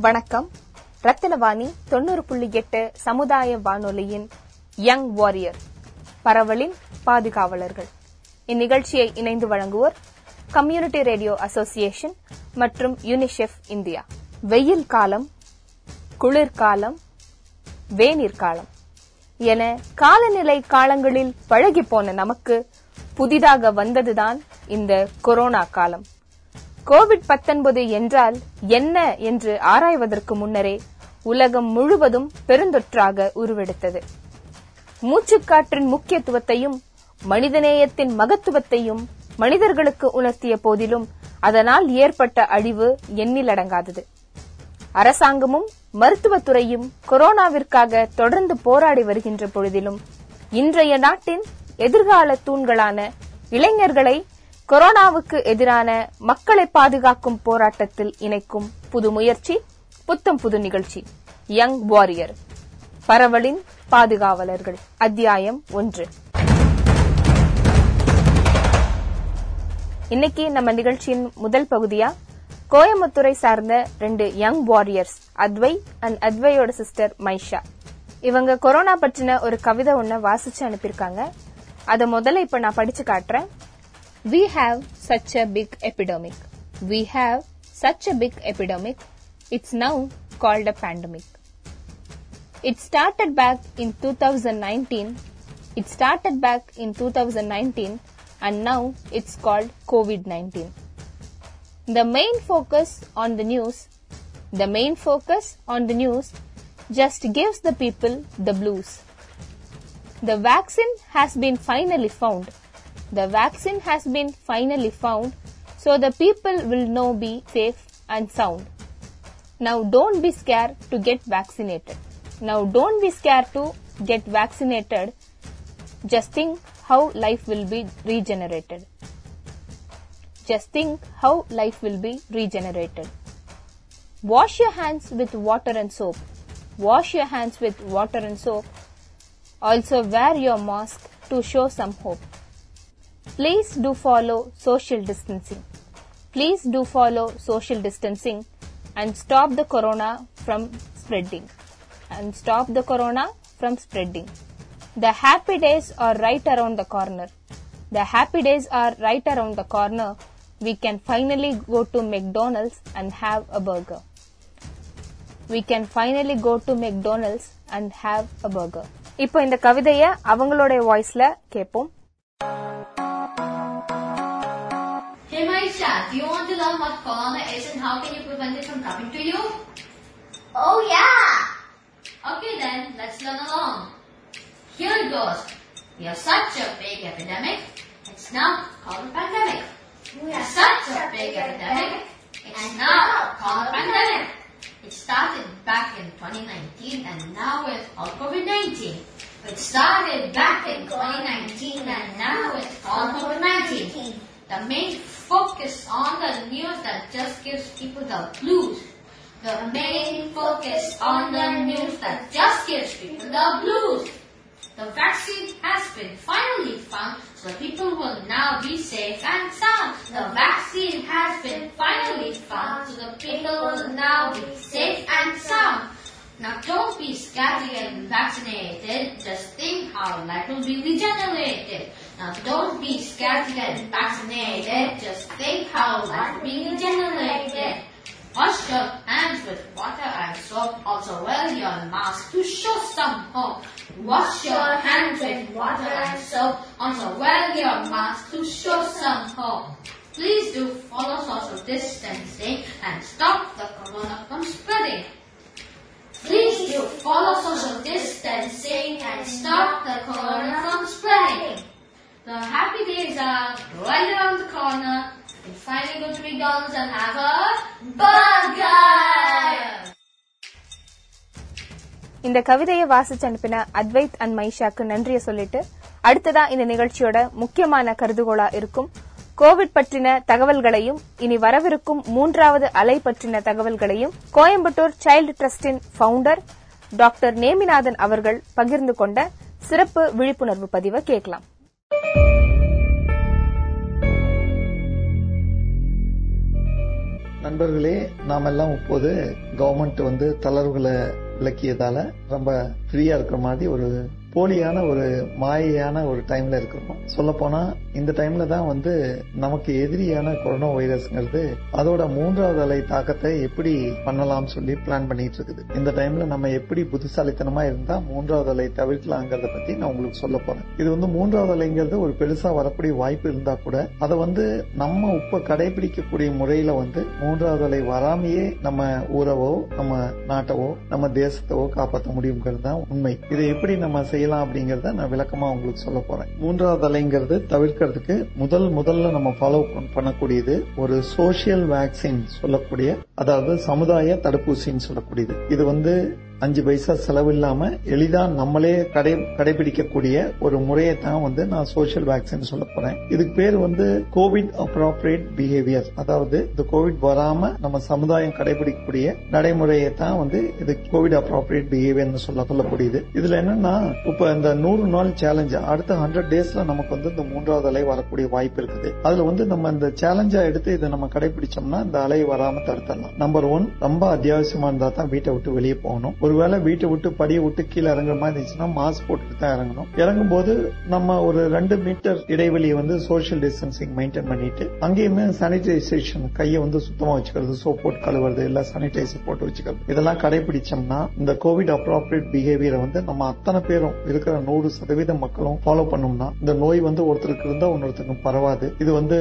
வணக்கம். ரத்தினவாணி தொண்ணூறு புள்ளி எட்டு சமுதாய வானொலியின் யங் வாரியர் பரவலின் பாதுகாவலர்கள். இந்நிகழ்ச்சியை இணைந்து வழங்குவோர் கம்யூனிட்டி ரேடியோ அசோசியேஷன் மற்றும் யூனிசெஃப் இந்தியா. வெயில் காலம் குளிர்காலம் வேநீர் காலம் என காலநிலை காலங்களில் பழகி போன நமக்கு புதிதாக வந்ததுதான் இந்த கொரோனா காலம். கோவிட் 19 என்றால் என்ன என்று ஆராய்வதற்கு முன்னரே உலகம் முழுவதும் பெருந்தொற்றாக உருவெடுத்தது. மூச்சுக்காற்றின் முக்கியத்துவத்தையும் மனிதநேயத்தின் மகத்துவத்தையும் மனிதர்களுக்கு உணர்த்திய போதிலும் அதனால் ஏற்பட்ட அழிவு எண்ணிலடங்காதது அரசாங்கமும் மருத்துவத்துறையும் கொரோனாவிற்காக தொடர்ந்து போராடி வருகின்ற பொழுதிலும் இன்றைய நாட்டின் எதிர்கால தூண்களான இளைஞர்களை கொரோனாவுக்கு எதிரான மக்களை பாதுகாக்கும் போராட்டத்தில் இணைக்கும் புது முயற்சி புத்தம் புது நிகழ்ச்சி. யங் வாரியர் பரவலின் பாதுகாவலர்கள். அத்தியாயம் ஒன்று. இன்னைக்கு நம்ம நிகழ்ச்சியின் முதல் பகுதியா கோயம்புத்தூரை சார்ந்த ரெண்டு யங் வாரியர்ஸ் அத்வை அண்ட் அத்வையோட சிஸ்டர் மைஷா இவங்க கொரோனா பற்றின ஒரு கவிதை ஒன்ன வாசிச்சு அனுப்பியிருக்காங்க. அதை முதல்ல இப்ப நான் படிச்சு காட்டுறேன். We have such a big epidemic. We have such a big epidemic. It's now called a pandemic. It started back in 2019. It started back in 2019 and now it's called COVID-19. The main focus on the news, the main focus on the news just gives the people the blues. The vaccine has been finally found. The vaccine has been finally found, so the people will now be safe and sound. Now don't be scared to get vaccinated. Now don't be scared to get vaccinated. Just think how life will be regenerated. Just think how life will be regenerated. Wash your hands with water and soap. Wash your hands with water and soap. Also wear your mask to show some hope. Please do follow social distancing. Please do follow social distancing and stop the corona from spreading. And stop the corona from spreading. The happy days are right around the corner. The happy days are right around the corner. We can finally go to McDonald's and have a burger. We can finally go to McDonald's and have a burger. இப்போ இந்த கவிதைய அவங்களோட வாய்ஸ்ல கேட்போம் you want to learn what corona is and how can you prevent it from coming to you? Oh yeah! Okay then, let's learn along. Here it goes. We have such a big epidemic, it's now called a pandemic. We have such a big epidemic, it's now called a pandemic. It started back in 2019 and now it's called COVID-19. It started back in 2019 and now it's called COVID-19. The main focus on the news that just gives people the blues. The main focus on the news that just gives people the blues. The vaccine has been finally found, so the people will now be safe and sound. The vaccine has been finally found, so the people will now be safe and sound. Now don't be scared to get vaccinated, just think how life will be regenerated. Uh, now don't be scared to get vaccinated, just think how life will be regenerated. Wash your hands with water and soap, also wear your mask to show some hope. Wash your hands with water and soap, also wear your mask to show some hope. Please do follow social distancing and stop the corona from spreading. Please do follow social distancing and stop the corona from spreading. The happy days are right around the corner. You finally go to McDonald's and have a burger. இந்த கவிதையை வாசிச்சு அனுப்பின Advait and மைஷாக்கு நன்றியை சொல்லிட்டு அடுத்ததா இந்த நிகழ்ச்சியோட முக்கியமான கருதுகோளா இருக்கும் கோவிட் பற்றின தகவல்களையும் இனி வரவிருக்கும் மூன்றாவது அலை பற்றின தகவல்களையும் கோயம்புத்தூர் சைல்டு ட்ரஸ்டின் ஃபவுண்டர் டாக்டர் நேமிநாதன் அவர்கள் பகிர்ந்து கொண்ட சிறப்பு விழிப்புணர்வு பதிவை கேட்கலாம் நண்பர்களே நாம் எல்லாம் இப்போது கவர்மெண்ட் வந்து தளர்வுகளை விளக்கியதால ரொம்ப ஃப்ரீயா இருக்கிற மாதிரி ஒரு போலியான ஒரு மாயையான ஒரு டைம்ல இருக்கிறோம். சொல்ல போனா இந்த டைம்ல தான் வந்து நமக்கு எதிரியான கொரோனா வைரஸ்ங்கிறது அதோட மூன்றாவது அலை தாக்கத்தை எப்படி பண்ணலாம் சொல்லி பிளான் பண்ணிட்டு இருக்குது. இந்த டைம்ல நம்ம எப்படி புத்திசாலித்தனமா இருந்தா மூன்றாவது அலை தவிர்க்கலாங்கிறத பத்தி நான் உங்களுக்கு சொல்ல போறேன். இது வந்து மூன்றாவது அலைங்கிறது ஒரு பெருசா வரக்கூடிய வாய்ப்பு இருந்தா கூட அதை வந்து நம்ம இப்ப கடைபிடிக்கக்கூடிய முறையில வந்து மூன்றாவது அலை வராமையே நம்ம ஊரவோ நம்ம நாட்டவோ நம்ம தேசத்தவோ காப்பாற்ற முடியுங்கிறது தான் உண்மை. இதை எப்படி நம்ம செய்யலாம் அப்படிங்கறத நான் விளக்கமா உங்களுக்கு சொல்ல போறேன். மூன்றாவது அலைங்கிறது தடுக்கிறதுக்கு முதல் முதல்ல நம்ம ஃபாலோ பண்ணக்கூடியது ஒரு சோசியல் வேக்சின் சொல்லக்கூடிய அதாவது சமுதாய தடுப்பூசின்னு சொல்லக்கூடியது. இது வந்து அஞ்சு பைசா செலவில்லாம எளிதா நம்மளே கடை கடைபிடிக்கக்கூடிய ஒரு முறையை தான் வந்து நான் சோசியல் வேக்சின் சொல்ல போறேன். இதுக்கு பேர் வந்து கோவிட் அப்ராப்ரியேட் பிஹேவியர் அதாவது இந்த கோவிட் வராம நம்ம சமுதாயம் கடைபிடிக்கக்கூடிய நடைமுறையை தான் வந்து இது கோவிட் அப்ராப்ரியேட் பிஹேவியர்னு சொல்ல சொல்லக்கூடியது. இதுல என்னன்னா இப்ப இந்த நூறு நாள் சேலஞ்ச் அடுத்த ஹண்ட்ரட் டேஸ்ல நமக்கு வந்து இந்த மூன்றாவது அலை வரக்கூடிய வாய்ப்பு இருக்குது. அதுல வந்து நம்ம இந்த சேலஞ்சா எடுத்து இதை நம்ம கடைபிடிச்சோம்னா இந்த அலை வராம தடுத்துடலாம். நம்பர் ஒன் ரொம்ப அத்தியாவசியமா இருந்தா தான் வீட்டை விட்டு வெளியே போகணும். ஒருவேளை வீட்டை விட்டு படியை விட்டு கீழே இறங்குற மாதிரி இருந்துச்சுன்னா மாஸ்க் போட்டுட்டு தான் இறங்கணும். இறங்கும் போது நம்ம ஒரு ரெண்டு மீட்டர் இடைவெளியை வந்து சோசியல் டிஸ்டன்சிங் மெயின்டைன் பண்ணிட்டு அங்கேயுமே சானிடைசேஷன் கையை வந்து சுத்தமா வச்சுக்கிறது சோப் போட்டு கழுவுறது இல்ல சானிடைசர் போட்டு வச்சுக்கிறது. இதெல்லாம் கடைபிடிச்சோம்னா இந்த கோவிட் அப்ராப்ரியேட் பிஹேவியரை வந்து நம்ம அத்தனை பேரும் இருக்கிற நூறு சதவீத மக்களும் ஃபாலோ பண்ணோம்னா இந்த நோய் வந்து ஒருத்தருக்கு இருந்தா இன்னொருத்தருக்கு பரவாது. இது வந்து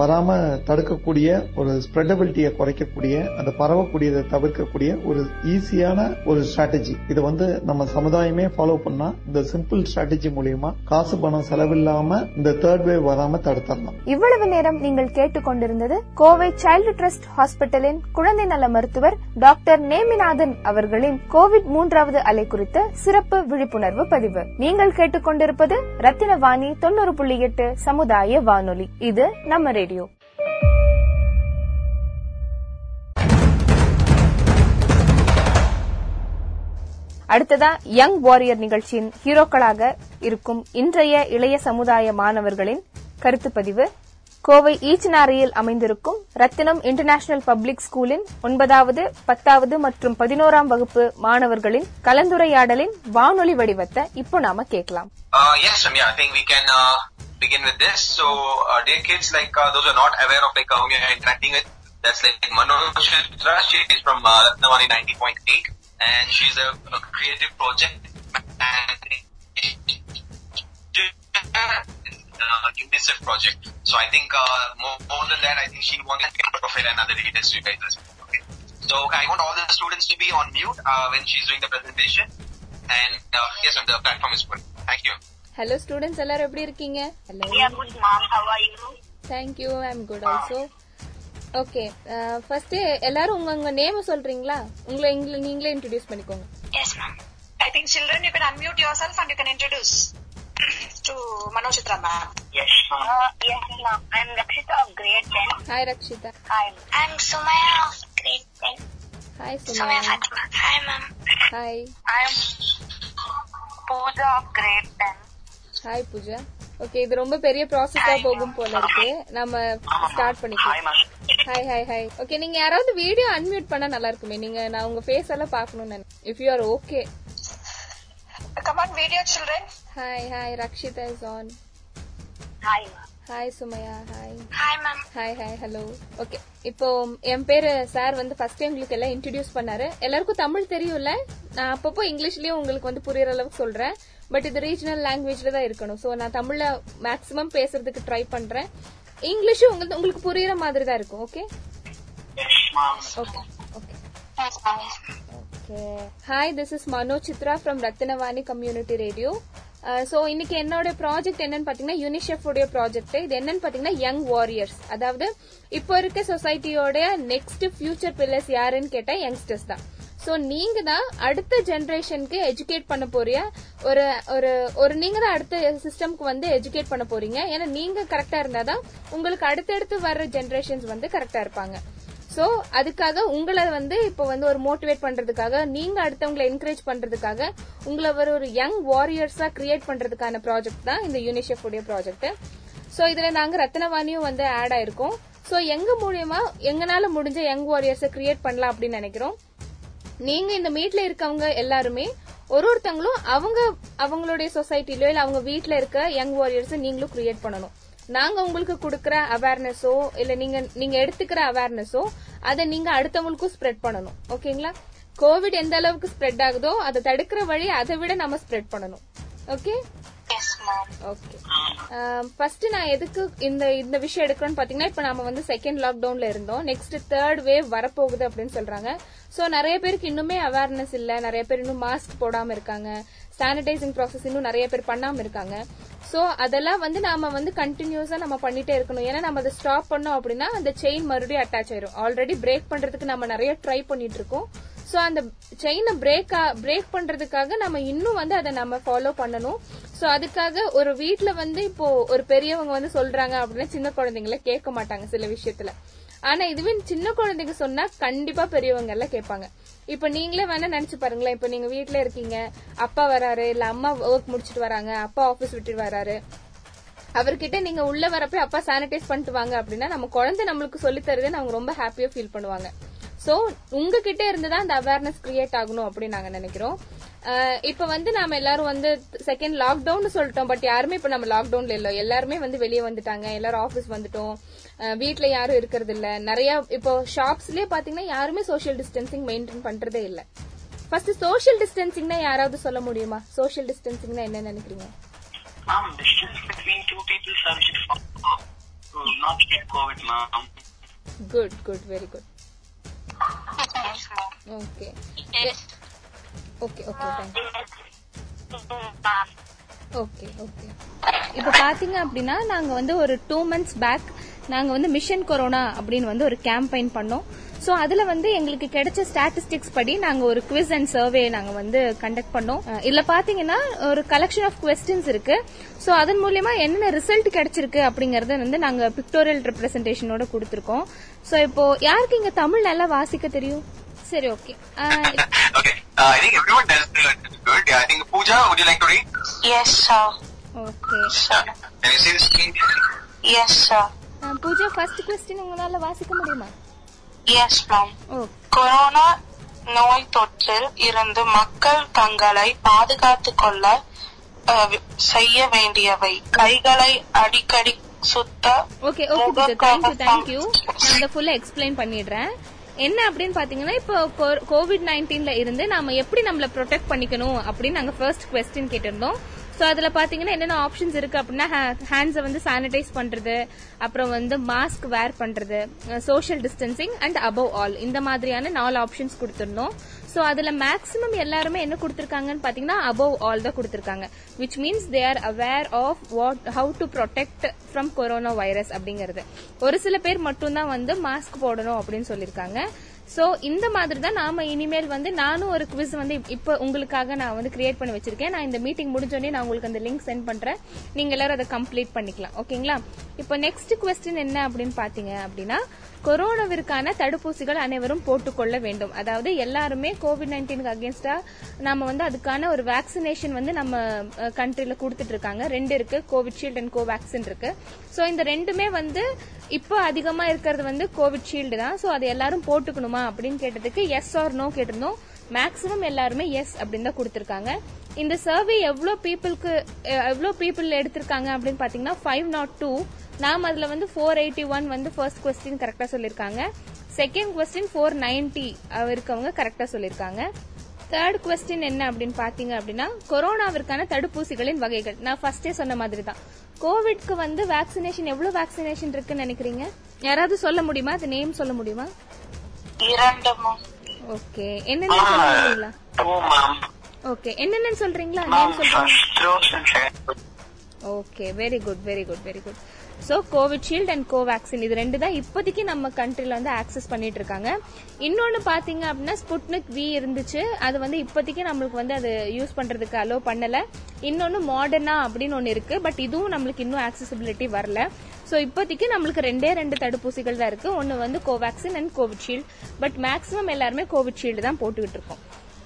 வராம தடுக்கக்கூடிய ஒரு ஸ்ப்ரெடபிலிட்டியை குறைக்கக்கூடிய அந்த பரவக்கூடியதை தவிர்க்கக்கூடிய ஒரு ஈஸியான ஒரு ஒரு ஸ்ட்ராட்டஜி இது வந்து நம்ம சமுதாயமே ஃபாலோ பண்ணா இந்த சிம்பிள் ஸ்ட்ராட்டஜி மூலியமா காசு பணம் செலவில்லாம இந்த தேர்ட் வேவ் வராம தடுத்துடலாம் இவ்வளவு நேரம் நீங்கள் கேட்டுக்கொண்டிருந்தது கோவை சைல்டு ட்ரஸ்ட் ஹாஸ்பிட்டலின் குழந்தை நல மருத்துவர் டாக்டர் நேமிநாதன் அவர்களின் கோவிட் மூன்றாவது அலை குறித்த சிறப்பு விழிப்புணர்வு பதிவு. நீங்கள் கேட்டுக்கொண்டிருப்பது ரத்தினவாணி தொண்ணூறு புள்ளி எட்டு சமுதாய வானொலி. இது நம்ம ரேடியோ. அடுத்ததா யங் வாரியர் நிகழ்ச்சியின் ஹீரோக்களாக இருக்கும் இன்றைய இளைய சமுதாய மாணவர்களின் கருத்து பதிவு கோவை ஈச்சனாரியில் அமைந்திருக்கும் ரத்தினம் இன்டர்நேஷனல் பப்ளிக் ஸ்கூலின் ஒன்பதாவது பத்தாவது மற்றும் பதினோராம் வகுப்பு மாணவர்களின் கலந்துரையாடலின் வானொலி வடிவத்தை இப்போ நாம கேட்கலாம் uh, yes, Ramya, I think we can uh, begin with this. So, uh, dear kids, like uh, those who are not aware of like uh, whom you are interacting with, that's like Manoj Chitra. She is from uh, Ratnavani 90.8, and she's a, a creative project manager uh, UNICEF project. So, I think uh, more, more than that, I think she wants to get profile and other details to you guys. as well, Okay. So, I want all the students to be on mute uh, when she's doing the presentation. And uh, yes, ma'am, the platform is full. Thank you. Hello students எல்லாரும் எப்படி இருக்கீங்க hello We are good, mom. How are you? Thank you I am good also Okay first எல்லாரும் உங்க உங்க name சொல்றீங்களா உங்களை நீங்களே introduce பண்ணிக்கோங்க Yes, ma'am. I think children, you can unmute yourself and you can introduce to Manochitra ma'am. Yes, ma'am. Uh, yes, ma'am. I'm Rakshita of grade 10. Hi Rakshita Hi. I'm Sumaya of grade 10. Hi Sumaya Sumaya Fatima. Hi, ma'am. Hi I'm Pooja of grade 10. Hi Pooja okay இது ரொம்ப பெரிய ப்ராசஸா போகும் போல இருக்கு. நம்ம start பண்ணிக்கலாம். Hi hi hi okay நீங்க யாராவது வீடியோ அன்மியூட் பண்ணா நல்லா இருக்குமே. நீங்க நான் உங்க ஃபேஸ் எல்லாம் பார்க்கணும்னு if you are okay Come on, video children. Hi hi Rakshita is on ma'am. Hi Sumaya hi Hi, ma'am. Hi hi hello okay இப்போ என் பேரு சார் வந்து ஃபர்ஸ்ட் உங்களுக்கு எல்லாம் இன்ட்ரடியூஸ் பண்ணாரு. எல்லாருக்கும் தமிழ் தெரியும்ல. நான் அப்பப்போ இங்கிலீஷ்லயும் உங்களுக்கு வந்து புரியுற அளவுக்கு சொல்றேன். பட் இது ரீஜனல் லாங்குவேஜ்ல தான் இருக்கணும். ஸோ நான் தமிழ்ல மேக்ஸிமம் பேசுறதுக்கு ட்ரை பண்றேன். இங்கிலீஷும் உங்களுக்கு உங்களுக்கு புரியுற மாதிரி தான் இருக்கும் okay okay okay okay hi this is Mano Chitra from Rathinavani community radio so இன்னைக்கு என்னோட ப்ராஜெக்ட் என்னன்னு பாத்தீங்கன்னா யூனிசெஃப் உடைய ப்ராஜெக்ட் இது என்னன்னு பாத்தீங்கன்னா யங் வாரியர்ஸ் அதாவது இப்போ இருக்க சொசைட்டியோட நெக்ஸ்ட் ஃபியூச்சர் பில்லர்ஸ் யாருன்னு கேட்டா யங்ஸ்டர்ஸ் தான். ஸோ நீங்க தான் அடுத்த ஜெனரேஷனுக்கு எஜுகேட் பண்ண போறிய? ஒரு ஒரு ஒரு நீங்க தான் அடுத்த சிஸ்டம்க்கு வந்து எஜுகேட் பண்ண போறீங்க. ஏன்னா நீங்க கரெக்டா இருந்தாதான் உங்களுக்கு அடுத்தடுத்து வர்ற ஜென்ரேஷன்ஸ் வந்து கரெக்டா இருப்பாங்க. சோ அதுக்காக உங்களை வந்து இப்போ வந்து ஒரு மோட்டிவேட் பண்றதுக்காக நீங்க அடுத்தவங்களை என்கரேஜ் பண்றதுக்காக உங்களை ஒரு ஒரு யங் வாரியர்ஸா கிரியேட் பண்றதுக்கான ப்ராஜெக்ட் தான் இந்த யூனிசெஃப் உடைய ப்ராஜெக்ட் சோ இதுல நாங்க ரத்னவாணியும் வந்து ஆட் ஆயிருக்கோம். சோ எங்க மூலியமா எங்கனால முடிஞ்ச யங் வாரியர்ஸை கிரியேட் பண்ணலாம் அப்படின்னு நினைக்கிறோம். நீங்க இந்த மீட்ல இருக்கவங்க எல்லாருமே ஒரு ஒருத்தங்களும் அவங்க அவங்களுடைய சொசைட்டிலயோ இல்ல அவங்க வீட்ல இருக்க யங் வாரியர்ஸ் நீங்களும் கிரியேட் பண்ணணும். நாங்க உங்களுக்கு கொடுக்கற அவேர்னஸோ இல்ல நீங்க நீங்க எடுத்துக்கிற அவேர்னஸோ அதை நீங்க அடுத்தவங்களுக்கும் ஸ்ப்ரெட் பண்ணணும். ஓகேங்களா? கோவிட் எந்த அளவுக்கு ஸ்ப்ரெட் ஆகுதோ அதை தடுக்கிற வழி அதை விட நம்ம ஸ்ப்ரெட் பண்ணணும். ஓகே? ஓகே ஃபர்ஸ்ட் um, நான் எதுக்கு இந்த இந்த விஷயம் எடுக்கிறேன்னு பாத்தீங்கன்னா இப்ப நம்ம வந்து செகண்ட் லாக்டவுன்ல இருந்தோம். நெக்ஸ்ட் தேர்ட் வேவ் வரப்போகுது அப்படின்னு சொல்றாங்க. சோ நிறைய பேருக்கு இன்னுமே அவேர்னஸ் இல்ல. நிறைய பேர் இன்னும் மாஸ்க் போடாம இருக்காங்க. சானிடைசிங் ப்ராசஸ் இன்னும் நிறைய பேர் பண்ணாம இருக்காங்க. சோ அதெல்லாம் வந்து நாம வந்து கண்டினியூஸா நம்ம பண்ணிட்டே இருக்கணும். ஏன்னா நம்ம அதை ஸ்டாப் பண்ணோம் அப்படின்னா அந்த செயின் மறுபடியும் அட்டாச் ஆயிரும். ஆல்ரெடி பிரேக் பண்றதுக்கு நம்ம நிறைய ட்ரை பண்ணிட்டு இருக்கோம். சோ அந்த செயினை பிரேக் பிரேக் பண்றதுக்காக நம்ம இன்னும் வந்து அதை நம்ம ஃபாலோ பண்ணணும். சோ அதுக்காக ஒரு வீட்டில் வந்து இப்போ ஒரு பெரியவங்க வந்து சொல்றாங்க அப்படின்னா சின்ன குழந்தைங்கள கேட்க மாட்டாங்க சில விஷயத்துல. ஆனா இதுவே சின்ன குழந்தைங்க சொன்னா கண்டிப்பா பெரியவங்க எல்லாம் கேட்பாங்க. இப்ப நீங்களே வேணா நினைச்சு பாருங்களேன். இப்ப நீங்க வீட்டுல இருக்கீங்க. அப்பா வராரு இல்ல அம்மா ஒர்க் முடிச்சிட்டு வராங்க அப்பா ஆபீஸ் விட்டுட்டு வராரு. அவர்கிட்ட நீங்க உள்ள வரப்ப அப்பா சானிடைஸ் பண்ணிட்டு வாங்க அப்படின்னா நம்ம குழந்தை நம்மளுக்கு சொல்லி தருதுன்னு அவங்க ரொம்ப ஹாப்பியா ஃபீல் பண்ணுவாங்க. சோ உங்ககிட்ட இருந்து தான் அந்த அவேர்னஸ் கிரியேட் ஆகணும் அப்படின்னு நாங்க நினைக்கிறோம். இப்ப வந்து நாம எல்லாரும் வந்து செகண்ட் லாக்டவுன் சொல்லிட்டோம் பட் யாருமே இப்ப நம்ம லாக்டவுன்ல இல்ல. எல்லாருமே வந்து வெளியே வந்துட்டாங்க எல்லாரும் ஆபீஸ் வந்துட்டோம். வீட்ல யாரும் இருக்கிறது இல்ல. நிறைய இப்போ ஷாப்ஸ்லயே பாத்தீங்கன்னா யாருமே சோஷியல் டிஸ்டன்சிங் மெயின்டைன் பண்றதே இல்ல. ஃபர்ஸ்ட் சோஷியல் டிஸ்டன்சிங்னா யாராவது சொல்ல முடியுமா? சோஷியல் டிஸ்டன்சிங்னா என்ன நினைக்கிறீங்க. Good good very good okay okay okay okay okay இப்போ பாத்தீங்க அப்படின்னா நாங்க வந்து ஒரு டூ மந்த்ஸ் பேக் நாங்க வந்து மிஷன் கொரோனா அப்படின்னு வந்து ஒரு கேம்பெயின் பண்ணோம். சோ அதுல வந்து எங்களுக்கு கிடைச்ச ஸ்டாட்டிஸ்டிக்ஸ் படி நாங்க ஒரு குவிஸ் அண்ட் சர்வே நாங்க வந்து கண்டக்ட் பண்ணோம். இதுல பாத்தீங்கன்னா ஒரு கலெக்ஷன் ஆஃப் கொஸ்டின்ஸ் இருக்கு. சோ அதன் மூலியமா என்னென்ன ரிசல்ட் கிடைச்சிருக்கு அப்படிங்கறத வந்து நாங்க பிக்டோரியல் ரெப்ரசன்டேஷனோட கொடுத்திருக்கோம். சோ இப்போ யாருக்கு இங்க தமிழ் நல்லா வாசிக்க தெரியும்? சரி okay. Uh, Pooja, would you like to read? Yes sir okay can you see the screen? Yes sir Pooja first question உங்களால வாசிக்க முடியுமா? எஸ் மேம் கொரோனா நோய் தொற்றில் இருந்து மக்கள் தங்களை பாதுகாத்துக் கொள்ள செய்ய வேண்டியவை. கைகளை அடிக்கடி சுத்த ஓகே ஓகே தேங்க்யூ தேங்க்யூ நான் இந்த ஃபுல்லா எக்ஸ்பிளைன் பண்ணிடுறேன். என்ன அப்படின்னு பாத்தீங்கன்னா இப்போ கோவிட் நைன்டீன்ல இருந்து நாம எப்படி நம்மள ப்ரொடெக்ட் பண்ணிக்கணும் அப்படின்னு நாங்க ஃபர்ஸ்ட் கொஸ்டின் கேட்டிருந்தோம். சோ அதுல பாத்தீங்கன்னா என்னென்ன ஆப்ஷன்ஸ் இருக்கு அப்படின்னா ஹேண்ட்ஸை வந்து சானிடைஸ் பண்றது அப்புறம் வந்து மாஸ்க் வேர் பண்றது social distancing and above all இந்த மாதிரியான நாலு ஆப்ஷன்ஸ் கொடுத்துருந்தோம் சோ அதுல மேக்ஸிமம் எல்லாருமே என்ன கொடுத்துருக்காங்கன்னு பாத்தீங்கன்னா அபவ் ஆல் தான் கொடுத்துருக்காங்க. Which means they are aware of what how to protect from corona virus அப்படிங்கிறது. ஒரு சில பேர் மட்டும்தான் வந்து மாஸ்க் போடணும் அப்படின்னு சொல்லியிருக்காங்க. சோ இந்த மாதிரி தான் நாம இனிமேல் வந்து நானும் ஒரு குவிஸ் வந்து இப்போ இப்ப உங்களுக்காக நான் வந்து கிரியேட் பண்ணி வச்சிருக்கேன். நான் இந்த மீட்டிங் முடிஞ்சோடனே நான் உங்களுக்கு அந்த லிங்க் சென்ட் பண்றேன். நீங்க எல்லாரும் அதை கம்ப்ளீட் பண்ணிக்கலாம். ஓகேங்களா இப்போ நெக்ஸ்ட் கொஸ்டின் என்ன அப்படின்னு பாத்தீங்க அப்படின்னா கொரோனாவிற்கான தடுப்பூசிகள் அனைவரும் போட்டுக்கொள்ள வேண்டும். அதாவது எல்லாருமே கோவிட் நைன்டீனுக்கு அகேன்ஸ்டா நம்ம வந்து அதுக்கான ஒரு வேக்சினேஷன் வந்து நம்ம கண்ட்ரில கொடுத்துட்டு இருக்காங்க ரெண்டு இருக்கு. கோவிட்ஷீல்டு அண்ட் கோவேக்சின் இருக்கு. சோ இந்த ரெண்டுமே வந்து இப்போ அதிகமா இருக்கிறது வந்து கோவிட்ஷீல்டு தான். சோ அதை எல்லாரும் போட்டுக்கணுமா அப்படின்னு கேட்டதுக்கு எஸ் ஆர் நோ கேட்டிருந்தோம். மேக்ஸிமம் எல்லாருமே எஸ் அப்படின்னு தான் கொடுத்துருக்காங்க. இந்த சர்வே எவ்வளவு பீப்புளுக்கு எவ்வளவு பீப்புள் எடுத்திருக்காங்க அப்படின்னு பாத்தீங்கன்னா ஃபைவ் நாட் டூ நாம் அதுல வந்து ஃபோர் எயிட்டி ஒன் வந்து ஃபர்ஸ்ட் கொஸ்டின் கரெக்டா சொல்லிருக்காங்க. செகண்ட் கொஸ்டின் ஃபோர் நைன்டி இருக்கவங்க கரெக்டா சொல்லிருக்காங்க. தேர்ட் கொஸ்டின் என்ன அப்படின்னு பாத்தீங்க அப்படின்னா கொரோனாவிற்கான தடுப்பூசிகளின் வகைகள். நான் ஃபர்ஸ்டே சொன்ன மாதிரி தான் கோவிட்க்கு வந்து வேக்சினேஷன் எவ்வளவு வேக்சினேஷன் இருக்குன்னு நினைக்கிறீங்க? யாராவது சொல்ல முடியுமா? அது நேம் சொல்ல முடியுமா? ஓகே என்னென்ன சொல்றீங்களா. ஓகே என்னென்னு சொல்றீங்களா? நேம் சொல்றீங்க first dose and second. Okay very good very good very good so Covishield and Covaxin இது ரெண்டு தான் இப்போதைக்கு நம்ம கண்ட்ரில வந்து ஆக்சஸ் பண்ணிட்டு இருக்காங்க இன்னொன்னு பாத்தீங்க அப்படின்னா ஸ்புட்னிக் வி இருந்துச்சு. அது வந்து இப்போதைக்கு நம்மளுக்கு வந்து அது யூஸ் பண்றதுக்கு அலோ பண்ணல. இன்னொன்னு மாடர்னா அப்படின்னு ஒன்று இருக்கு. பட் இதுவும் நம்மளுக்கு இன்னும் ஆக்சசிபிலிட்டி வரல. சோ இப்போதைக்கு நம்மளுக்கு ரெண்டே ரெண்டு தடுப்பூசிகள் தான் இருக்கு. ஒன்னு வந்து Covaxin and Covishield but maximum எல்லாருமே கோவிட்ஷீல்டு தான் போட்டுக்கிட்டு இருக்கோம்.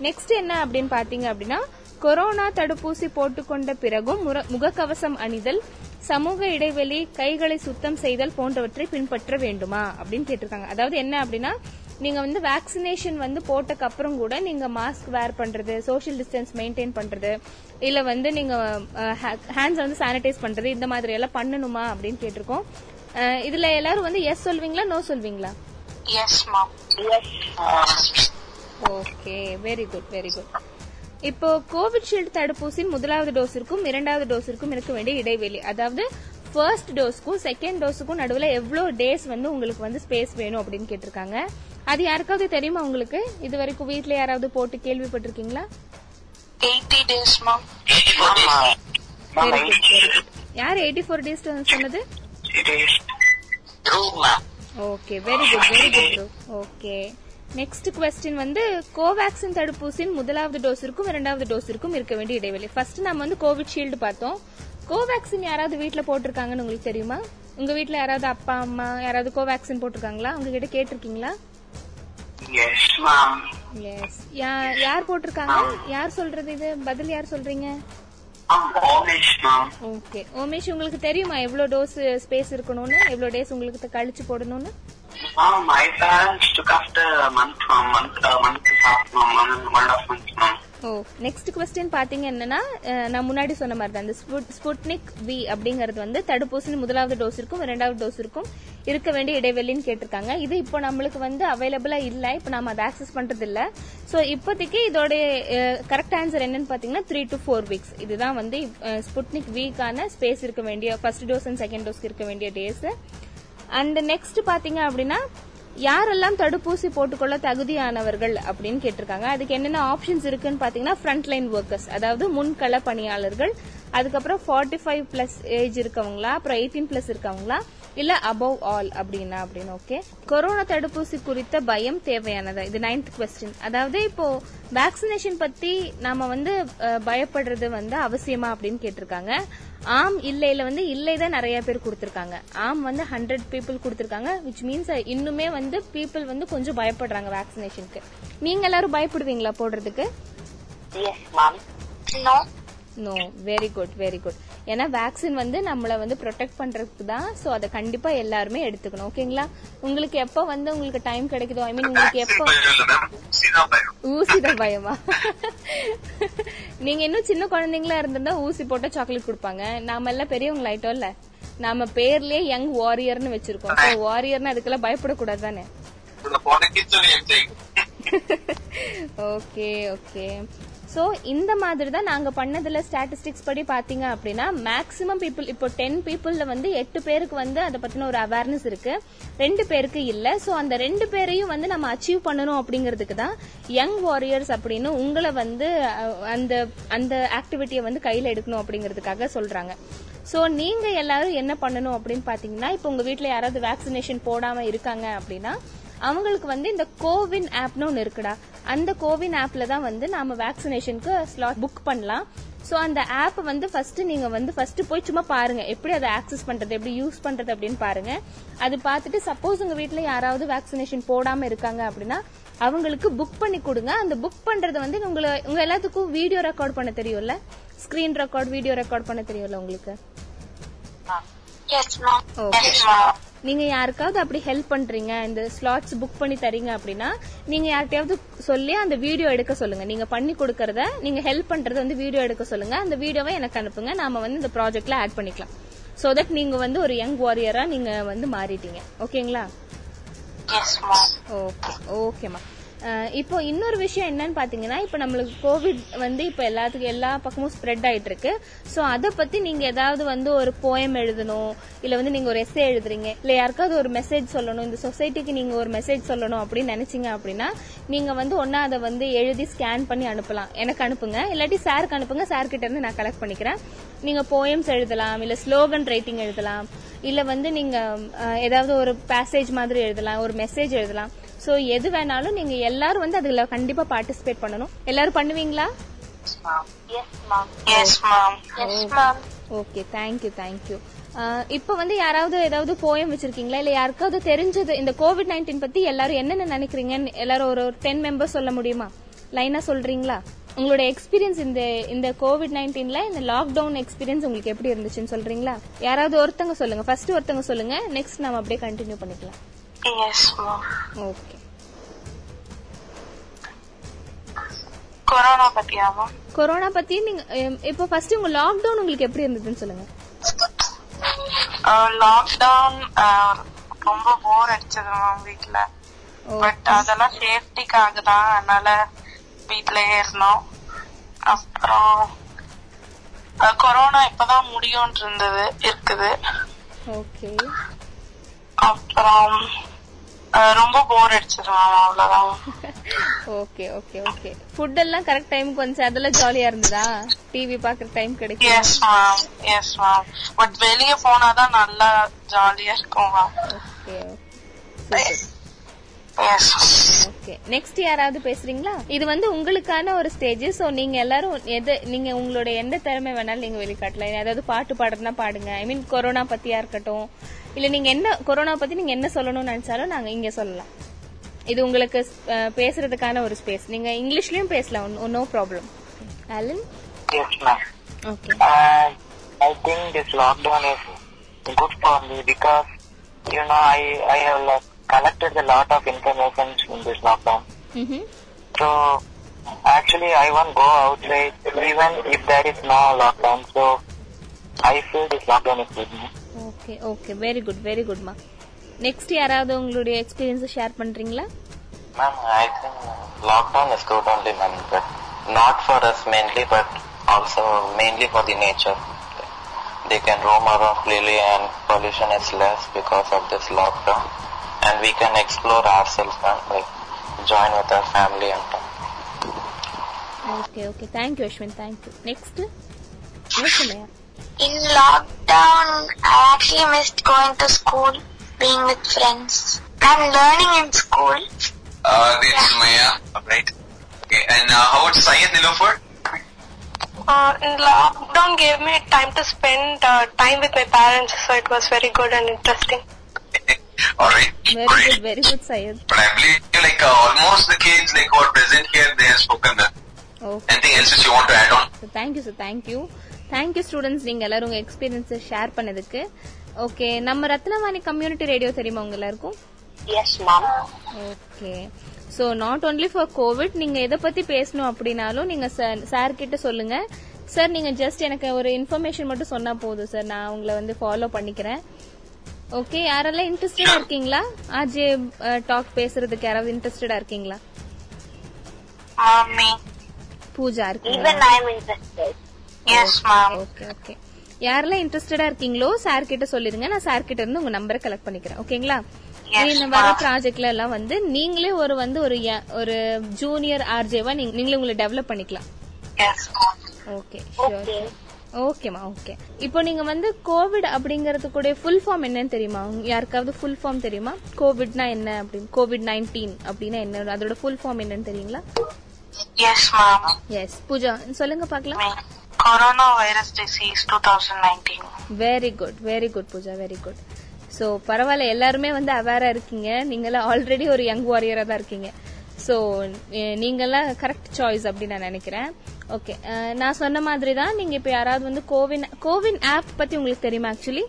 நெக்ஸ்ட் என்ன அப்படின்னு பாத்தீங்க அப்படின்னா கொரோனா தடுப்பூசி போட்டுக்கொண்ட பிறகும் முகக்கவசம் அணிதல் சமூக இடைவெளி கைகளை சுத்தம் செய்தல் போன்றவற்றை பின்பற்ற வேண்டுமா? அப்படின்னு கேட்டிருக்காங்க. அதாவது என்ன அப்படின்னா நீங்க வந்து வேக்சினேஷன் வந்து போட்டக்கு அப்புறம் கூட நீங்க மாஸ்க் வேர் பண்றது சோஷியல் டிஸ்டன்ஸ் மெயின்டைன் பண்றது இல்ல வந்து நீங்க ஹேண்ட்ஸ் வந்து சானிடைஸ் பண்றது இந்த மாதிரி எல்லாம் பண்ணணுமா அப்படின்னு கேட்டிருக்கோம். இதுல எல்லாரும் வந்து எஸ் சொல்வீங்களா no சொல்வீங்களா. Okay very good very good இப்போ கோவிஷீல்டு தடுப்பூசியின் முதலாவது டோஸிற்கும் இரண்டாவது டோஸிற்கும் இருக்க வேண்டிய இடைவெளி. அதாவது ஃபர்ஸ்ட் டோஸ்க்கும் செகண்ட் டோஸுக்கும் நடுவுல எவ்வளவு டேஸ் வந்து உங்களுக்கு வந்து ஸ்பேஸ் வேணும் அப்படின்னு கேட்டிருக்காங்க. அது யாருக்காவது தெரியுமா உங்களுக்கு? இது வரைக்கும் வீட்ல யாராவது போட்டு கேள்விப்பட்டிருக்கீங்களா? 80 days, mom. Mom, Very good, very good. யார் எயிட்டி ஃபோர் டேஸ் சொன்னது. Okay very good very good okay next question வந்து கோவேக்சின் தடுப்பூசியின் முதலாவது டோஸிற்கும் இரண்டாவது டோஸிற்கும் இருக்க வேண்டிய இடைவெளி. ஃபர்ஸ்ட் நம்ம வந்து கோவிஷீல்டு பார்த்தோம். கோவேக்சின் யாராவது வீட்ல போட்டிருக்காங்கன்னு உங்களுக்கு தெரியுமா? உங்க வீட்ல யாராவது அப்பா அம்மா யாராவது கோவேக்சின் போட்டிருக்காங்களா? உங்க கிட்ட கேட்டிருக்கீங்களா. எஸ் யார் போட்டிருக்காங்க? யார் சொல்றது இது? பதில் யார் சொல்றீங்க. ஓகே ஓமேஷ் உங்களுக்கு தெரியுமா எவ்வளவு டோஸ் ஸ்பேஸ் இருக்கணும்னு? எவ்வளவு டேஸ் உங்களுக்கு கழிச்சு போடணும்னு? Mom, my parents took after a month, mom. Month, uh, month and a half, mom. One, and a half months, oh next question பாத்தீங்க என்னன்னா நான் முன்னாடி சொன்ன மாதிரி தான் இந்த ஸ்புட்- ஸ்புட்னிக் வி அப்படிங்கறது வந்து தடுப்பூசி முதலாவது டோஸிற்கும் இரண்டாவது டோஸிற்கும் இருக்க வேண்டிய இடைவெளின்னு கேட்டிருக்காங்க இது இப்போ நம்மளுக்கு வந்து அவைலபிளா இல்ல இப்போ நாம அதை ஆக்சஸ் பண்றது இல்ல சோ இப்போதைக்கு இதோட கரெக்ட் ஆன்சர் என்னன்னு பாத்தீங்கன்னா த்ரீ டு ஃபோர் வீக்ஸ் இதுதான் வந்து ஸ்புட்னிக் வீக்கான ஸ்பேஸ் இருக்க வேண்டிய ஃபர்ஸ்ட் டோஸ் அண்ட் செகண்ட் டோஸ்க்கு இருக்க வேண்டிய டேஸ் அண்ட் நெக்ஸ்ட் பாத்தீங்க அப்படின்னா யாரெல்லாம் தடுப்பூசி போட்டுக்கொள்ள தகுதியானவர்கள் அப்படின்னு கேட்டிருக்காங்க. அதுக்கு என்னென்ன ஆப்ஷன்ஸ் இருக்குன்னு பாத்தீங்கன்னா ஃப்ரண்ட் லைன் ஒர்க்கர்ஸ் அதாவது முன்கள பணியாளர்கள் அதுக்கப்புறம் 45 ஃபைவ் பிளஸ் ஏஜ் இருக்கவங்களா அப்புறம் எயிட்டீன் பிளஸ் இருக்கவங்களா இல்ல அபவ் ஆல் அப்படின்னா அப்படின்னு ஓகே கொரோனா தடுப்பூசி குறித்த பயம் தேவையானதா? இது நைன்த் கொஸ்டின் அதாவது இப்போ வேக்சினேஷன் பத்தி நாம வந்து பயப்படுறது வந்து அவசியமா அப்படின்னு கேட்டிருக்காங்க. ஆம் இல்லையில வந்து இல்லை தான் நிறைய பேர் கொடுத்திருக்காங்க. ஆம் வந்து ஹண்ட்ரட் பீப்புள் கொடுத்திருக்காங்க விச் மீன்ஸ் இன்னுமே வந்து பீப்புள் வந்து கொஞ்சம் பயப்படுறாங்க வேக்சினேஷனுக்கு நீங்க எல்லாரும் பயப்படுவீங்களா போடுறதுக்கு. No very good very good ஏன்னா வேக்சின் வந்து நம்மள வந்து ப்ரொடெக்ட் பண்றதுக்கு தான் சோ அதை கண்டிப்பா எல்லாருமே எடுத்துக்கணும். ஓகேங்களா? உங்களுக்கு எப்ப வந்து உங்களுக்கு டைம் கிடைக்குதோ ஐ மீன் உங்களுக்கு எப்போ ஊசி தான் பயமா. நீங்க இன்னும் சின்ன குழந்தைங்களா இருந்திருந்தா ஊசி போட்டா சாக்லேட் கொடுப்பாங்க. நாம எல்லாம் பெரியவங்க ஆயிட்டோம்ல நாம பேர்லயே யங் வாரியர்னு வச்சிருக்கோம். வாரியர்னு அதுக்கெல்லாம் பயப்படக்கூடாது தானே. ஓகே ஓகே சோ இந்த மாதிரி தான் நாங்க பண்ணதுல ஸ்டாட்டிஸ்டிக்ஸ் படி பாத்தீங்க அப்படின்னா மேக்ஸிமம் பீப்புள் இப்போ டென் பீப்புள்ல வந்து எட்டு பேருக்கு வந்து அதை பத்தின ஒரு அவேர்னஸ் இருக்கு. ரெண்டு பேருக்கு இல்ல. சோ அந்த ரெண்டு பேரையும் வந்து நம்ம அச்சீவ் பண்ணணும் அப்படிங்கிறதுக்கு தான் யங் வாரியர்ஸ் அப்படின்னு உங்களை வந்து அந்த அந்த ஆக்டிவிட்டியை வந்து கையில எடுக்கணும் அப்படிங்கிறதுக்காக சொல்றாங்க. சோ நீங்க எல்லாரும் என்ன பண்ணணும் அப்படின்னு பாத்தீங்கன்னா இப்போ உங்க வீட்டில் யாராவது வேக்சினேஷன் போடாம இருக்காங்க அப்படின்னா அவங்களுக்கு வந்து இந்த கோவின் ஆப்னு ஒன்று இருக்குடா. அந்த கோவின் ஆப்ல தான் வந்து நாம வேக்சினேஷனுக்கு ஸ்லாட் புக் பண்ணலாம். சோ அந்த ஆப் வந்து ஃபர்ஸ்ட் நீங்க வந்து ஃபர்ஸ்ட் போய் சும்மா பாருங்க. எப்படி அதை ஆக்சஸ் பண்றது எப்படி யூஸ் பண்றது அப்படின்னு பாருங்க. அது பார்த்துட்டு சப்போஸ் உங்க வீட்ல யாராவது வேக்சினேஷன் போடாம இருக்காங்க அப்படின்னா அவங்களுக்கு புக் பண்ணி கொடுங்க. அந்த புக் பண்றது வந்து உங்களை உங்க எல்லாத்துக்கும் வீடியோ ரெக்கார்ட் பண்ண தெரியும்ல? ஸ்கிரீன் ரெக்கார்ட் வீடியோ ரெக்கார்ட் பண்ண தெரியும்ல உங்களுக்கு? Yes, நீங்க யாருக்காவது அப்படி ஹெல்ப் பண்றீங்க இந்த ஸ்லாட்ஸ் புக் பண்ணி தரீங்க அப்படின்னா நீங்க யார்கிட்டயாவது சொல்லி அந்த வீடியோ எடுக்க சொல்லுங்க. நீங்க பண்ணி கொடுக்கறத நீங்க ஹெல்ப் பண்றத வந்து வீடியோ எடுக்க சொல்லுங்க. அந்த வீடியோவை எனக்கு அனுப்புங்க. நாம வந்து இந்த ப்ராஜெக்ட்ல ஆட் பண்ணிக்கலாம். சோ தட் நீங்க வந்து ஒரு யங் வாரியரா நீங்க வந்து மாறிட்டீங்க. ஓகேங்களா. ஓகே ஓகேம்மா இப்போ இன்னொரு விஷயம் என்னன்னு பாத்தீங்கன்னா இப்போ நம்மளுக்கு கோவிட் வந்து இப்போ எல்லாத்துக்கும் எல்லா பக்கமும் ஸ்ப்ரெட் ஆயிட்டு இருக்கு ஸோ அதை பத்தி நீங்க ஏதாவது வந்து ஒரு போயம் எழுதணும் இல்ல வந்து நீங்க ஒரு எஸ்ஏ எழுதுறீங்க இல்ல யாருக்காவது ஒரு மெசேஜ் சொல்லணும் இந்த சொசைட்டிக்கு நீங்க ஒரு மெசேஜ் சொல்லணும் அப்படின்னு நினைச்சீங்க அப்படின்னா நீங்க வந்து ஒன்னா அதை வந்து எழுதி ஸ்கேன் பண்ணி அனுப்பலாம். எனக்கு அனுப்புங்க. இல்லாட்டி சாருக்கு அனுப்புங்க. சார்கிட்ட இருந்து நான் கலெக்ட் பண்ணிக்கிறேன். நீங்க போயம்ஸ் எழுதலாம் இல்ல ஸ்லோகன் ரைட்டிங் எழுதலாம் இல்ல வந்து நீங்க ஏதாவது ஒரு பேசேஜ் மாதிரி எழுதலாம் ஒரு மெசேஜ் எழுதலாம். சோ எது வேணாலும் நீங்க எல்லாரும் வந்து அதுல கண்டிப்பா பார்ட்டிசிபேட் பண்ணணும். எல்லாரும் பண்ணுவீங்களா. ஓகே தேங்க்யூ தேங்க்யூ இப்போ வந்து யாராவது ஏதாவது போயம் வச்சிருக்கீங்களா? இல்ல யாருக்காவது தெரிஞ்சது இந்த கோவிட் நைன்டீன் பத்தி எல்லாரும் என்னென்ன நினைக்கிறீங்கன்னு எல்லாரும் ஒரு டென் மெம்பர்ஸ் சொல்ல முடியுமா? லைனா சொல்றீங்களா? உங்களோட எக்ஸ்பீரியன்ஸ் இந்த இந்த கோவிட் நைன்டீன்ல இந்த லாக்டவுன் எக்ஸ்பீரியன்ஸ் உங்களுக்கு எப்படி இருந்துச்சுன்னு சொல்றீங்களா? யாராவது ஒருத்தங்க சொல்லுங்க. ஃபர்ஸ்ட் ஒருத்தங்க சொல்லுங்க. நெக்ஸ்ட் நாம அப்படியே கண்டினியூ பண்ணிக்கலாம். எஸ் ஓகே கொரோனா பத்தியா கொரோனா பத்தி நீங்க இப்போ ஃபர்ஸ்ட் உங்க லாக்டவுன் உங்களுக்கு எப்படி இருந்ததுன்னு சொல்லுங்க. லாக்டவுன் ரொம்ப போர் அடிச்சது மேம் வீட்ல. பட் அதெல்லாம் சேஃப்டிக்காக தான் அதனால வீட்லயே இருந்தோம். அப்புறம் கொரோனா இப்பதான் முடியும்னு இருந்தது இருக்குது. ஓகே அப்புறம் ரொம்ப போர் அடிச்சது மேம் அவ்வளவுதான். ஓகே ஓகே ஓகே ஃபுட் எல்லாம் கரெக்ட் டைமுக்கு வந்துச்சு. அதெல்லாம் ஜாலியா இருந்ததா? டிவி பாக்குற டைம் கிடைக்கும் yes ma'am yes ma'am but வெளிய போனாதான் நல்லா ஜாலியா இருக்கும் ma'am okay yes okay next யாராவது பேசுறீங்களா? இது வந்து உங்களுக்கான ஒரு ஸ்டேஜ் சோ நீங்க எல்லாரும் எது நீங்க உங்களோட எந்த திறமை வேணாலும் நீங்க வெளிக்காட்டலாம். ஏதாவது பாட்டு பாடுறதுனா பாடுங்க. ஐ மீன் கொரோனா பத்தியா இருக்கட்டும். இல்ல நீங்க என்ன கொரோனா பத்தி நீங்க என்ன சொல்லணும்னு நினைச்சாலும் நாங்க இங்க சொல்லலாம். இது உங்களுக்கு பேசுறதுக்கான ஒரு ஸ்பேஸ் நீங்க இங்கிலீஷ்லயும் பேசலாம். No problem ma'am. Okay I think this lockdown is good for me because, you know, I, I have like, collected a lot of information in this lockdown. So, actually, I won't go outside even if there is no lockdown. So, I feel this lockdown is good. ma'am. Okay okay very good very குட்மா next யாராவது உங்களுடைய experience share பண்றீங்களா Ma'am, I think lockdown is good only, ma'am, but not for us mainly, but also mainly for the nature. They can roam around freely and pollution is less because of this lockdown. and we can explore ourselves and like join with our family and talk. Okay, okay. Thank you, Ashwin. Thank you. Next. Ashwin. In lockdown, I actually missed going to school, being with friends. I'm learning in school. Ah, uh, this yeah. is Maya. right? Okay, and uh, how about science, Nilofar? Uh, lockdown gave me time to spend uh, time with my parents, so it was very good and interesting. Alright, very great. Good very good Syed But I believe like uh, almost the kids like who are present here, they have spoken that. Okay Anything else that you want to add on? Thank you sir thank you thank you students நீங்க எல்லாரும் உங்க experience share பண்ணதுக்கு. Okay நம்ம Rathnavani community radio தெரியுமா உங்க எல்லாருக்கும். Okay so not only for Covid நீங்க எதை பத்தி பேசணும் அப்படின்னாலும் நீங்க சார் கிட்ட சொல்லுங்க. சார் நீங்க ஜஸ்ட் எனக்கு ஒரு இன்ஃபர்மேஷன் மட்டும் சொன்னா போதும் சார் நான் உங்களை வந்து ஃபாலோ பண்ணிக்கிறேன். ஓகே யாரெல்லாம் இன்ட்ரெஸ்டடா இருக்கீங்களா? ஆர்ஜே டாக் பேசுறதுக்கு யாராவது இன்ட்ரெஸ்டடா இருக்கீங்களா? Mommy. பூஜா இருக்கீங்களா? Even I'm interested. Yes, ma'am. Okay okay யாரெல்லாம் இன்ட்ரெஸ்டடா இருக்கீங்களோ சார் கிட்ட சொல்லிருங்க நான் சார் கிட்ட இருந்து உங்க நம்பரை கலெக்ட் பண்ணிக்கிறேன். ஓகேங்களா வர ப்ராஜெக்ட்ல எல்லாம் வந்து நீங்களே ஒரு வந்து ஒரு ஒரு ஜூனியர் ஆர்ஜேவா நீங்களே உங்களை டெவலப் பண்ணிக்கலாம். ஓகே ஷூர் ஓகேமா ஓகே இப்போ நீங்க வந்து கோவிட் அப்படிங்கறது கூட ஃபுல் ஃபார்ம் என்னன்னு தெரியுமா? யாருக்காவது ஃபுல் ஃபார்ம் தெரியுமா? கோவிட்னா என்ன அப்படின்னு கோவிட் நைன்டீன் அப்படின்னா என்ன? அதோட ஃபுல் ஃபார்ம் என்னன்னு தெரியுங்களா. எஸ் பூஜா சொல்லுங்க பாக்கலாம் Coronavirus disease 2019. Very good very good Pooja very good so பரவாயில்ல எல்லாருமே வந்து அவேரா இருக்கீங்க. நீங்களாம் ஆல்ரெடி ஒரு யங் வாரியரா தான் இருக்கீங்க. சோ நீங்கெல்லாம் கரெக்ட் சாய்ஸ் அப்படின்னு நான் நினைக்கிறேன். ஓகே நான் சொன்ன மாதிரி தான் நீங்க இப்ப யாராவது வந்து கோவின் கோவின் ஆப் பத்தி உங்களுக்கு தெரியுமா ஆக்சுவலி.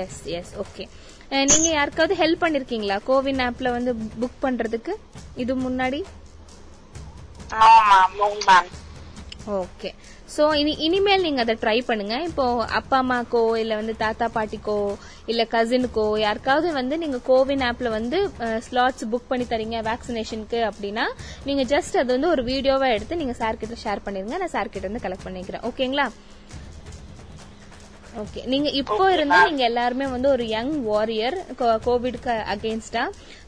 எஸ் எஸ் ஓகே நீங்க யாருக்காவது ஹெல்ப் பண்ணிருக்கீங்களா கோவின் ஆப்ல வந்து புக் பண்றதுக்கு? இது முன்னாடி. ஓகே சோ இனி இனிமேல் நீங்க அதை ட்ரை பண்ணுங்க. இப்போ அப்பா அம்மாக்கோ இல்ல வந்து தாத்தா பாட்டிக்கோ இல்ல கசினுக்கோ யாருக்காவது வந்து நீங்க கோவின் ஆப்ல வந்து ஸ்லாட்ஸ் புக் பண்ணி தரீங்க வேக்சினேஷனுக்கு அப்படின்னா நீங்க ஜஸ்ட் அது வந்து ஒரு வீடியோவா எடுத்து நீங்க சார் கிட்ட ஷேர் பண்ணிருங்க. நான் சார் கிட்ட இருந்து கலெக்ட் பண்ணிக்கிறேன். ஓகேங்களா ஓகே நீங்க இப்போ இருந்து நீங்க எல்லாருமே வந்து ஒரு யங் வாரியர் கோவிட்க்கு அகேன்ஸ்டா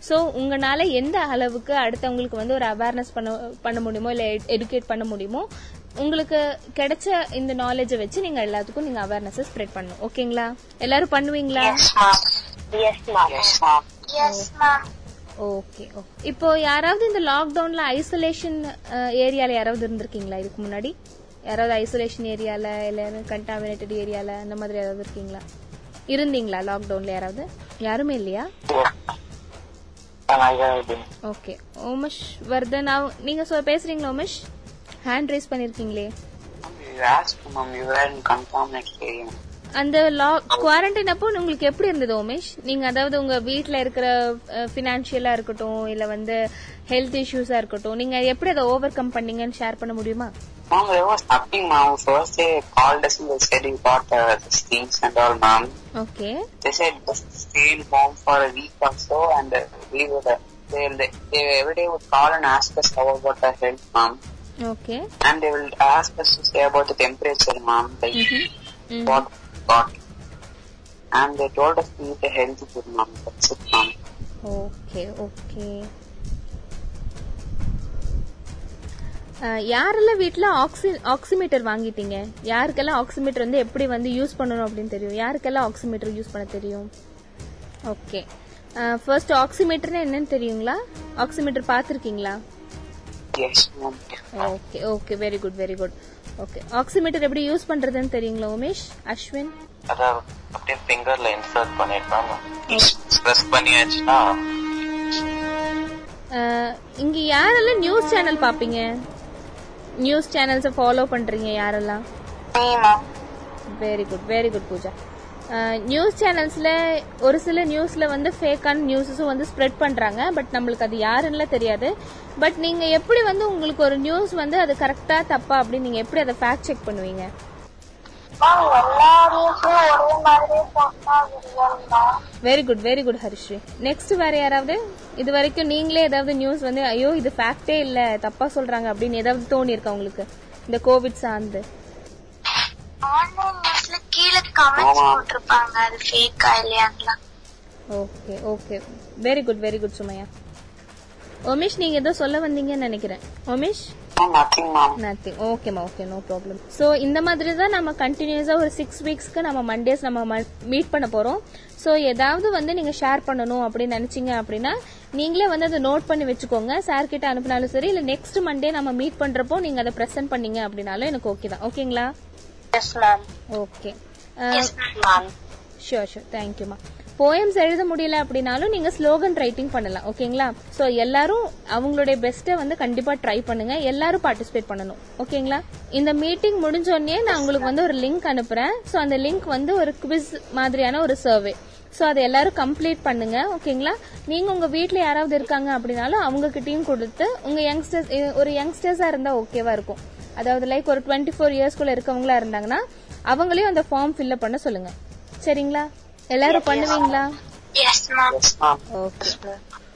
சோ உங்களால எந்த அளவுக்கு அடுத்தவங்களுக்கு வந்து ஒரு அவேர்னஸ் பண்ண பண்ண முடியுமோ இல்ல எடுகேட் பண்ண முடியுமோ உங்களுக்கு கிடைச்ச இந்த நாலேஜ வச்சு நீங்க எல்லாத்துக்கும் நீங்க அவேர்னஸ் ஸ்ப்ரெட் பண்ணணும். ஓகேங்களா எல்லாரும் பண்ணுவீங்களா. ஓகே ஓகே இப்போ யாராவது இந்த லாக்டவுன்ல ஐசோலேஷன் ஏரியால யாராவது இருந்திருக்கீங்களா? இதுக்கு முன்னாடி? யாராவது ஐசோலேஷன் ஏரியால இல்ல கண்டாமினேட்டட் ஏரியால அந்த மாதிரி யாராவது இருக்கீங்களா? இருந்தீங்களா லாக்டவுன்ல யாராவது? யாருமே இல்லையா. ஓகே உமேஷ் வர்தன் அவ- நீங்க சொ- பேசுறீங்களா உமேஷ்? Hand rice பண்ணிருக்கீங்களே. அந்த லா குவாரண்டைன் அப்போ உங்களுக்கு எப்படி இருந்தது உமேஷ் நீங்க அதாவது உங்க வீட்ல இருக்கிற பினான்சியலா இருக்கட்டும் இல்ல வந்து ஹெல்த் இஷ்யூஸா இருக்கட்டும் நீங்க எப்படி அதை ஓவர் கம் பண்ணீங்கன்னு ஷேர் பண்ண முடியுமா Mom, there was nothing, mom. First they called us and they said you got uh, these things and all, mom. Okay They said just stay in home for a week or so and uh, we would, uh, they, they, they every day would call and ask us how about our health, mom. Okay And they will ask us to say about the temperature, mom, like Mhm. what got. And they told us to eat a healthy food, mom. That's it, mom. Okay okay யாரெல்லாம் வீட்ல ஆக்சி oximeter வாங்கிட்டீங்க? யாருக்கெல்லாம் oximeter வந்து எப்படி வந்து use பண்ணணும் அப்படின்னு தெரியும்? யாருக்கெல்லாம் ஆக்சிமீட்டர் யூஸ் பண்ண தெரியும்? ஓகே ஃபர்ஸ்ட் ஆக்சிமீட்டர்னா என்னன்னு தெரியுங்களா? ஆக்சிமீட்டர் பார்த்துருக்கீங்களா? Okay okay very good very good okay oximeter எப்படி யூஸ் பண்றதுன்னு தெரியுங்களா உமேஷ்? அஸ்வின்? அதை அப்படியே ஃபிங்கர்ல இன்சர்ட் பண்ணிருக்காங்க ப்ரெஸ் பண்ணியாச்சுன்னா அஹ், இங்க யாரெல்லாம் நியூஸ் சேனல் பாப்பீங்க நியூஸ் சேனல்ஸை ஃபாலோ பண்றீங்க யாரெல்லாம். Very good very good Pooja. News சேனல்ஸ்ல ஒரு சில நியூஸ்ல வந்து ஃபேக்கான நியூஸஸும் வந்து ஸ்ப்ரெட் பண்றாங்க. பட் நம்மளுக்கு அது யாருன்னு தெரியாது. பட் நீங்க எப்படி வந்து உங்களுக்கு ஒரு நியூஸ் வந்து அது கரெக்டா தப்பா அப்படின்னு நீங்க எப்படி அதை ஃபேக்ட் செக் பண்ணுவீங்க? Very good very good Harishree next வேற யாராவது? இது வரைக்கும் நீங்களே ஏதாவது நியூஸ் வந்து ஐயோ இது ஃபேக்டே இல்ல தப்பா சொல்றாங்க அப்படின்னு ஏதாவது தோணி இருக்கா உங்களுக்கு? இந்த கோவிட் சார்ந்து. ஆன்லைன் கமெண்ட்ஸ் போட்டிருப்பாங்க. அது ஃபேக்கா இல்லையான்லாம் okay okay very good very good Sumaya. Umesh நீங்க ஏதோ சொல்ல வந்தீங்கன்னு நினைக்கிறேன். mom. நத்திங் ஓகேம்மா ஓகே நோ ப்ராப்ளம் ஸோ இந்த மாதிரி தான் நம்ம கண்டினியூஸா ஒரு சிக்ஸ் வீக்ஸ்க்கு நம்ம மண்டேஸ் நம்ம மீட் பண்ண போறோம். ஸோ ஏதாவது வந்து நீங்க ஷேர் பண்ணணும் அப்படின்னு நினைச்சீங்க அப்படின்னா நீங்களே வந்து அதை நோட் பண்ணி வச்சுக்கோங்க. சார் கிட்ட அனுப்பினாலும் சரி இல்ல நெக்ஸ்ட் மண்டே நம்ம மீட் பண்றப்போ நீங்க அதை ப்ரெசென்ட் பண்ணீங்க அப்படின்னாலும் எனக்கு ஓகே தான். ஓகேங்களா yes ma'am okay sure sure தேங்க்யூமா போயம்ஸ் எழுத முடியல அப்படின்னாலும் நீங்க ஸ்லோகன் ரைட்டிங் பண்ணலாம் ஓகேங்களா சோ எல்லாரும் அவங்களுடைய பெஸ்ட்டை வந்து கண்டிப்பா ட்ரை பண்ணுங்க. எல்லாரும் பார்ட்டிசிபேட் பண்ணணும் ஓகேங்களா இந்த மீட்டிங் முடிஞ்ச உடனே நான் உங்களுக்கு வந்து ஒரு லிங்க் அனுப்புறேன். சோ அந்த லிங்க் வந்து ஒரு குவிஸ் மாதிரியான ஒரு சர்வே சோ அதை எல்லாரும் கம்ப்ளீட் பண்ணுங்க ஓகேங்களா நீங்க உங்க வீட்ல யாராவது இருக்காங்க அப்படின்னாலும் அவங்க கிட்டயும் கொடுத்து உங்க யங்ஸ்டர்ஸ் ஒரு யங்ஸ்டர்ஸா இருந்தா ஓகேவா இருக்கும். அதாவது லைக் ஒரு டுவெண்ட்டி ஃபோர் இயர்ஸ்குள்ள இருக்கவங்களா இருந்தாங்கன்னா அவங்களையும் அந்த ஃபார்ம் ஃபில்அப் பண்ண சொல்லுங்க. சரிங்களா? எல்லாரும் பண்ணுவீங்களா. ஓகே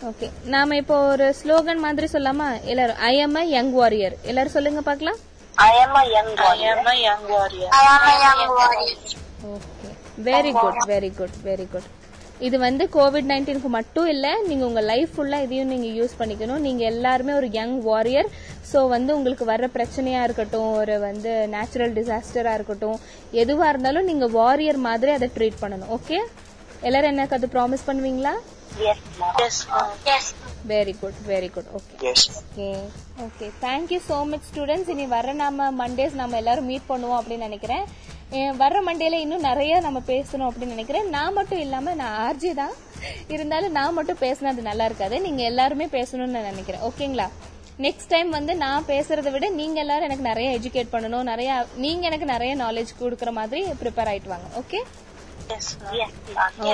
ஓகே நாம இப்போ ஒரு ஸ்லோகன் மாதிரி சொல்லாமா எல்லாரும் I am a young warrior எல்லாரும் சொல்லுங்க பார்க்கலாம். I am a young warrior. I am a young warrior. I am a young warrior. Okay very good very good very good இது வந்து கோவிட் நைன்டீனுக்கு மட்டும் இல்ல நீங்க உங்க லைஃப் ஃபுல்லா இதையும் நீங்க யூஸ் பண்ணிக்கணும். நீங்க எல்லாருமே ஒரு யங் வாரியர் சோ வந்து உங்களுக்கு வர்ற பிரச்சனையா இருக்கட்டும் ஒரு வந்து நேச்சுரல் டிசாஸ்டரா இருக்கட்டும் எதுவா இருந்தாலும் நீங்க வாரியர் மாதிரி அதை ட்ரீட் பண்ணணும். ஓகே எல்லாரும் எனக்கு அது ப்ராமிஸ் பண்ணுவீங்களா. Very good very good okay Yes. Okay okay thank you so much students இனி வர நாம மண்டேஸ் நம்ம எல்லாரும் மீட் பண்ணுவோம் அப்படின்னு நினைக்கிறேன். வர்ற மண்டேல இன்னும் நிறைய நம்ம பேசணும் அப்படின்னு நினைக்கிறேன். நான் மட்டும் இல்லாம நான் ஆர்ஜி தான். இருந்தாலும் நான் மட்டும் பேசினா அது நல்லா இருக்காது. நீங்க எல்லாருமே பேசணும்னு நான் நினைக்கிறேன். ஓகேங்களா? நெக்ஸ்ட் டைம் வந்து நான் பேசுறதை விட நீங்க எல்லாரும் எனக்கு நிறைய எஜுகேட் பண்ணணும். நிறைய நீங்க எனக்கு நிறைய நாலேஜ் கொடுக்குற மாதிரி ப்ரிப்பேர் ஆயிட்டு வாங்க. Okay.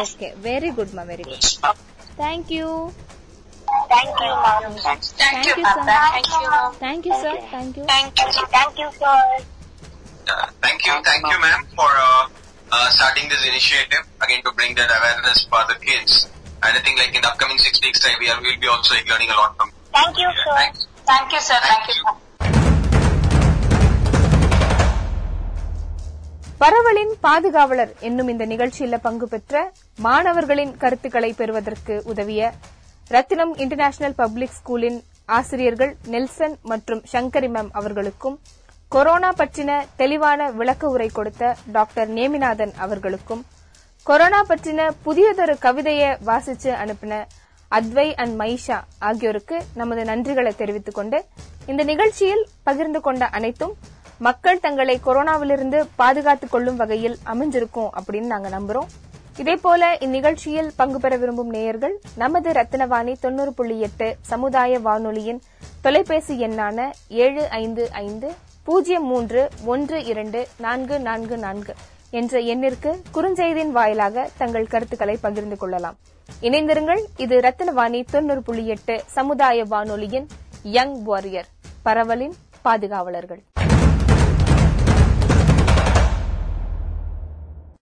Okay very குட்மா very good thank you Thank you, ma'am. Thank Thank you, sir. Thank you, sir thank you Thank you. Thank you, sir. Uh, thank you, thank you, ma'am, for uh, uh, starting this initiative again to bring that awareness for the kids. And I think, like in the upcoming six weeks' time, we are will be also like, learning a lot from. Thank you, sir. Thanks. Thank you, sir. Thank you, sir. பரவலின் பாதுகாவலர் என்னும் இந்த நிகழ்ச்சியில பங்கு பெற்ற மாணவர்களின் கருத்துக்களை பெறுவதற்கு உதவிய ரத்தினம் இன்டர்நேஷனல் பப்ளிக் ஸ்கூலின் ஆசிரியர்கள் நெல்சன் மற்றும் சங்கரி மேம் அவர்களுக்கும் கொரோனா பற்றின தெளிவான விளக்க உரை கொடுத்த டாக்டர் நேமிநாதன் அவர்களுக்கும் கொரோனா பற்றின புதியதொரு கவிதையை வாசிச்சு அனுப்பின அத்வை அண்ட் மைஷா ஆகியோருக்கு நமது நன்றிகளை தெரிவித்துக் கொண்டு இந்த நிகழ்ச்சியில் பகிர்ந்து கொண்ட அனைத்தும் மக்கள் தங்களை கொரோனாவிலிருந்து பாதுகாத்துக் கொள்ளும் வகையில் அமைஞ்சிருக்கும் அப்படின்னு நாங்க நம்புறோம். இதேபோல இந்நிகழ்ச்சியில் பங்கு பெற விரும்பும் நேயர்கள் நமது ரத்தினவாணி தொண்ணூறு புள்ளி எட்டு சமுதாய வானொலியின் தொலைபேசி எண்ணான ஏழு ஐந்து ஐந்து பூஜ்ஜியம் மூன்று ஒன்று இரண்டு நான்கு நான்கு நான்கு என்ற எண்ணிற்கு குறுஞ்செய்தியின் வாயிலாக தங்கள் கருத்துக்களை பகிர்ந்து கொள்ளலாம். இணைந்திருங்கள் இது ரத்தினவாணி தொண்ணூறு புள்ளி எட்டு சமுதாய வானொலியின் யங் வாரியர் பரவலின் பாதுகாவலர்கள்.